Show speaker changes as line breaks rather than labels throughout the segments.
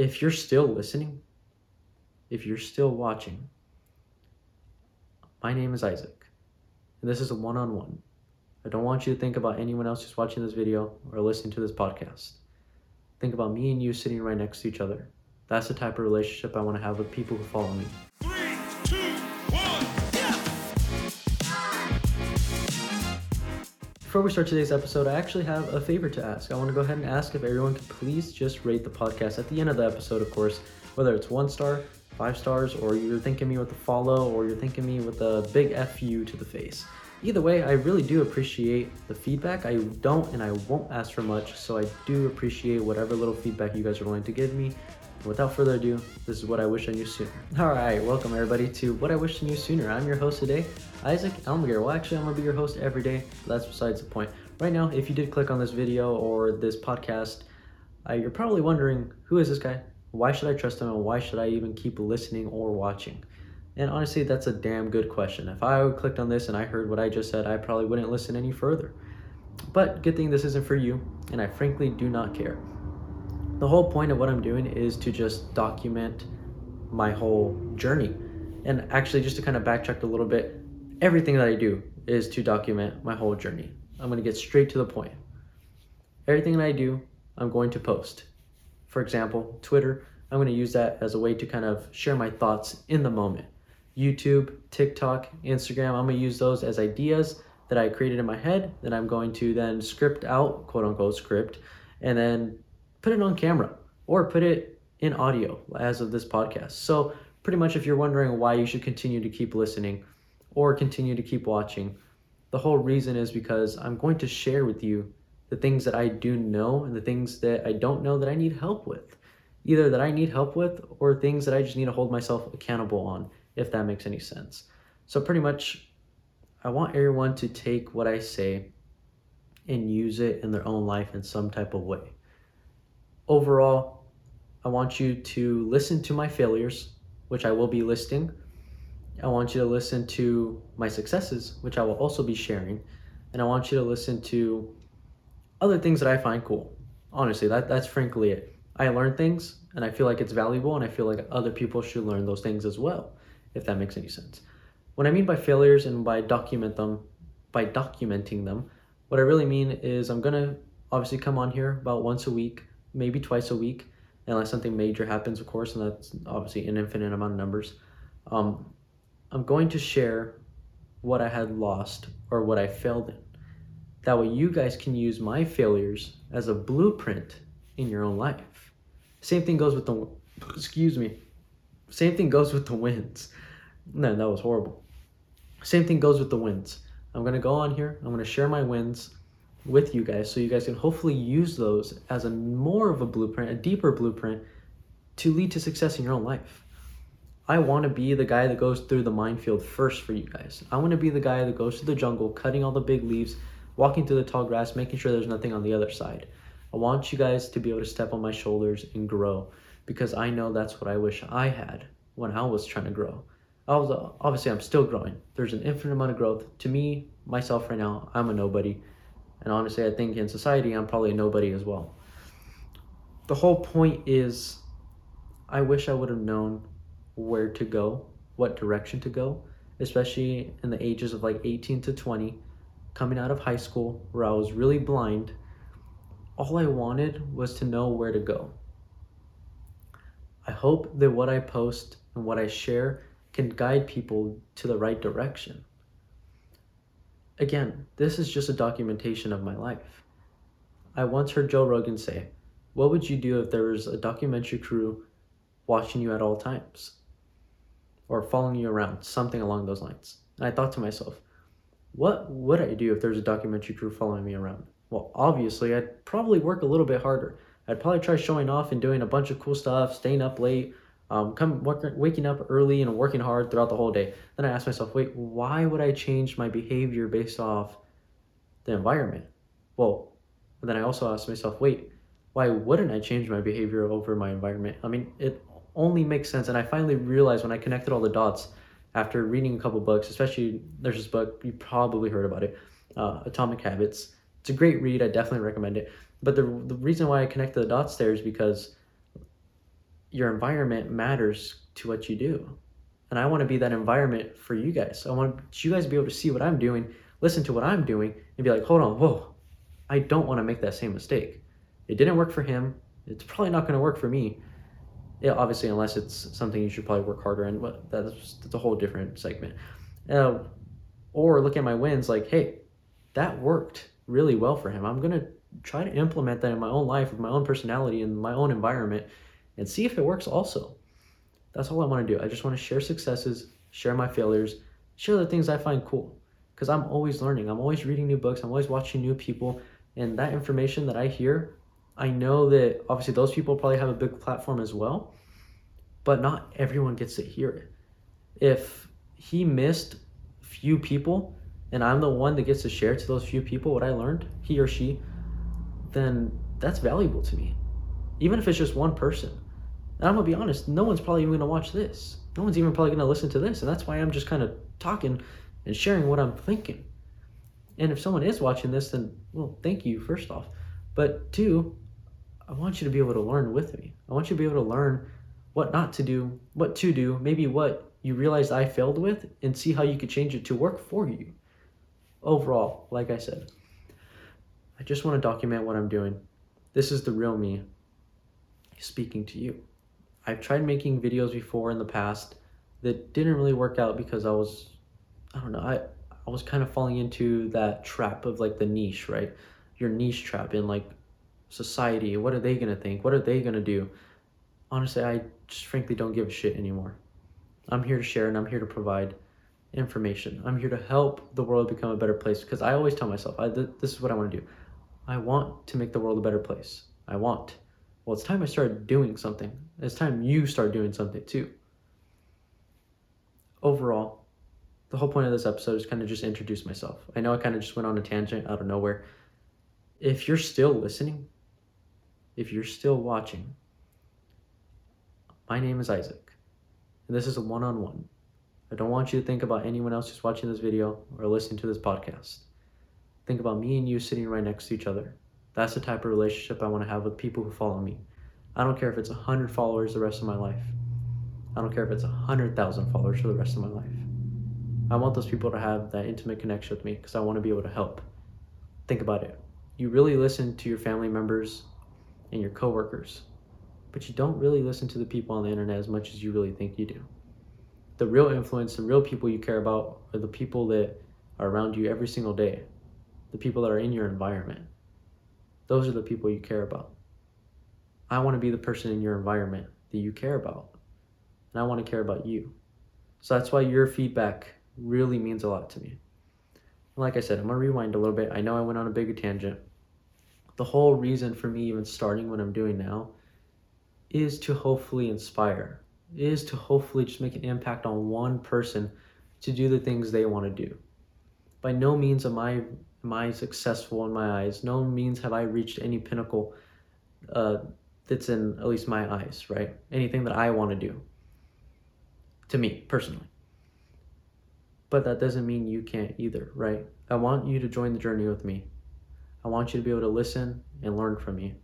if you're still listening, if you're still watching, my name is Isaac, and this is a one on one. I don't want you to think about anyone else who's watching this video or listening to this podcast. Think about me and you sitting right next to each other. That's the type of relationship I want to have with people who follow me. Before we start today's episode, I actually have a favor to ask. I want to go ahead and ask if everyone could please just rate the podcast at the end of the episode, of course, whether it's one star, five stars, or you're thanking me with a follow, or you're thanking me with a big FU to the face. Either way, I really do appreciate the feedback. I don't and I won't ask for much, so I do appreciate whatever little feedback you guys are willing to give me. Without further ado, this is what I wish I knew sooner. All right, welcome everybody to What I Wish I Knew Sooner. I'm your host today, Isaac Almaguer. Well, actually, I'm gonna be your host every day. That's besides the point. Right now, if you did click on this video or this podcast, uh, you're probably wondering who is this guy? Why should I trust him? And why should I even keep listening or watching? And honestly, that's a damn good question. If I clicked on this and I heard what I just said, I probably wouldn't listen any further. But good thing this isn't for you, and I frankly do not care. The whole point of what I'm doing is to just document my whole journey. And actually, just to kind of backtrack a little bit, everything that I do is to document my whole journey. I'm going to get straight to the point. Everything that I do, I'm going to post. For example, Twitter, I'm going to use that as a way to kind of share my thoughts in the moment. YouTube, TikTok, Instagram, I'm going to use those as ideas that I created in my head that I'm going to then script out, quote unquote script, and then put it on camera or put it in audio as of this podcast. So, pretty much if you're wondering why you should continue to keep listening or continue to keep watching, the whole reason is because I'm going to share with you the things that I do know and the things that I don't know that I need help with. Either that I need help with or things that I just need to hold myself accountable on, if that makes any sense. So, pretty much, I want everyone to take what I say and use it in their own life in some type of way. Overall, I want you to listen to my failures, which I will be listing. I want you to listen to my successes, which I will also be sharing. And I want you to listen to other things that I find cool. Honestly, that, that's frankly it. I learn things and I feel like it's valuable and I feel like other people should learn those things as well, if that makes any sense. What I mean by failures and by document them, by documenting them, what I really mean is I'm gonna obviously come on here about once a week, maybe twice a week, unless something major happens, of course, and that's obviously an infinite amount of numbers. Um, I'm going to share what I had lost or what I failed in. That way, you guys can use my failures as a blueprint in your own life. Same thing goes with the, excuse me, same thing goes with the wins. No, that was horrible. Same thing goes with the wins. I'm gonna go on here. I'm gonna share my wins with you guys, so you guys can hopefully use those as a more of a blueprint, a deeper blueprint, to lead to success in your own life. I want to be the guy that goes through the minefield first for you guys. I want to be the guy that goes to the jungle, cutting all the big leaves, walking through the tall grass, making sure there's nothing on the other side. I want you guys to be able to step on my shoulders and grow because I know that's what I wish I had when I was trying to grow. I was obviously I'm still growing. There's an infinite amount of growth. To me, myself right now, I'm a nobody. And honestly, I think in society I'm probably a nobody as well. The whole point is I wish I would have known where to go, what direction to go, especially in the ages of like 18 to 20, coming out of high school where I was really blind. All I wanted was to know where to go. I hope that what I post and what I share can guide people to the right direction. Again, this is just a documentation of my life. I once heard Joe Rogan say, What would you do if there was a documentary crew watching you at all times? Or following you around, something along those lines. And I thought to myself, what would I do if there's a documentary crew following me around? Well, obviously, I'd probably work a little bit harder. I'd probably try showing off and doing a bunch of cool stuff, staying up late, um, come work, waking up early and working hard throughout the whole day. Then I asked myself, wait, why would I change my behavior based off the environment? Well, then I also asked myself, wait, why wouldn't I change my behavior over my environment? I mean, it only makes sense. And I finally realized when I connected all the dots after reading a couple books, especially there's this book, you probably heard about it, uh, Atomic Habits. It's a great read. I definitely recommend it. But the, the reason why I connected the dots there is because your environment matters to what you do. And I want to be that environment for you guys. I want you guys to be able to see what I'm doing, listen to what I'm doing, and be like, hold on, whoa, I don't want to make that same mistake. It didn't work for him. It's probably not going to work for me. Yeah, obviously, unless it's something you should probably work harder in, but that's, that's a whole different segment. Uh, or look at my wins like, hey, that worked really well for him. I'm going to try to implement that in my own life with my own personality and my own environment and see if it works also. That's all I want to do. I just want to share successes, share my failures, share the things I find cool. Because I'm always learning. I'm always reading new books. I'm always watching new people. And that information that I hear, I know that obviously those people probably have a big platform as well, but not everyone gets to hear it. If he missed few people and I'm the one that gets to share to those few people what I learned, he or she, then that's valuable to me. Even if it's just one person. And I'm gonna be honest, no one's probably even gonna watch this. No one's even probably gonna listen to this. And that's why I'm just kind of talking and sharing what I'm thinking. And if someone is watching this, then, well, thank you, first off. But two, I want you to be able to learn with me. I want you to be able to learn what not to do, what to do, maybe what you realized I failed with, and see how you could change it to work for you. Overall, like I said, I just want to document what I'm doing. This is the real me speaking to you. I've tried making videos before in the past that didn't really work out because I was I don't know, I I was kind of falling into that trap of like the niche, right? Your niche trap in like society. What are they going to think? What are they going to do? Honestly, I just frankly don't give a shit anymore. I'm here to share and I'm here to provide information. I'm here to help the world become a better place because I always tell myself, I, th- this is what I want to do. I want to make the world a better place. I want. Well, it's time I started doing something. It's time you start doing something too. Overall, the whole point of this episode is kind of just introduce myself. I know I kind of just went on a tangent out of nowhere. If you're still listening, if you're still watching, my name is Isaac, and this is a one on one. I don't want you to think about anyone else who's watching this video or listening to this podcast. Think about me and you sitting right next to each other. That's the type of relationship I want to have with people who follow me. I don't care if it's 100 followers the rest of my life. I don't care if it's 100,000 followers for the rest of my life. I want those people to have that intimate connection with me because I want to be able to help. Think about it. You really listen to your family members and your coworkers, but you don't really listen to the people on the internet as much as you really think you do. The real influence, the real people you care about are the people that are around you every single day, the people that are in your environment. Those are the people you care about. I want to be the person in your environment that you care about, and I want to care about you. So that's why your feedback really means a lot to me. Like I said, I'm gonna rewind a little bit. I know I went on a big tangent. The whole reason for me even starting what I'm doing now is to hopefully inspire, is to hopefully just make an impact on one person to do the things they want to do. By no means am I am I successful in my eyes. No means have I reached any pinnacle uh, that's in at least my eyes, right? Anything that I want to do. To me personally. But that doesn't mean you can't either, right? I want you to join the journey with me. I want you to be able to listen and learn from me.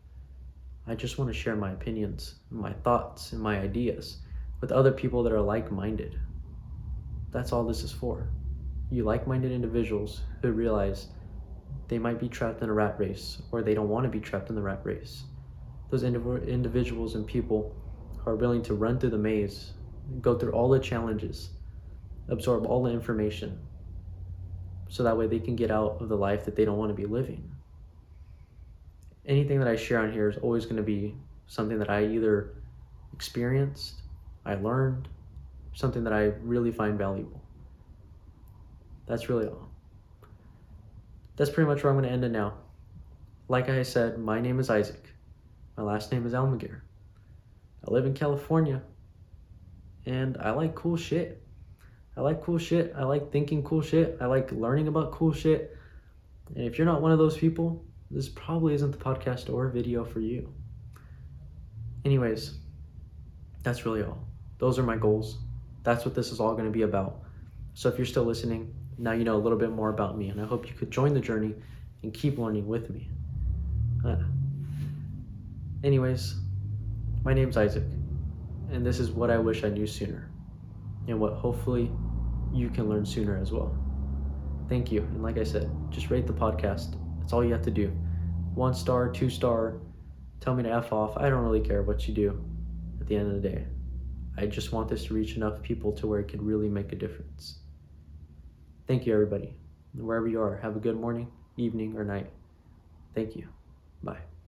I just want to share my opinions, my thoughts, and my ideas with other people that are like minded. That's all this is for. You like minded individuals who realize they might be trapped in a rat race or they don't want to be trapped in the rat race. Those indiv- individuals and people who are willing to run through the maze, go through all the challenges, absorb all the information, so that way they can get out of the life that they don't want to be living. Anything that I share on here is always going to be something that I either experienced, I learned, something that I really find valuable. That's really all. That's pretty much where I'm going to end it now. Like I said, my name is Isaac. My last name is Almaguer. I live in California. And I like cool shit. I like cool shit. I like thinking cool shit. I like learning about cool shit. And if you're not one of those people, this probably isn't the podcast or video for you. Anyways, that's really all. Those are my goals. That's what this is all going to be about. So if you're still listening, now you know a little bit more about me, and I hope you could join the journey and keep learning with me. Uh, anyways, my name's Isaac. And this is what I wish I knew sooner. And what hopefully you can learn sooner as well. Thank you. And like I said, just rate the podcast. That's all you have to do. One star, two star, tell me to F off. I don't really care what you do at the end of the day. I just want this to reach enough people to where it could really make a difference. Thank you, everybody. Wherever you are, have a good morning, evening, or night. Thank you. Bye.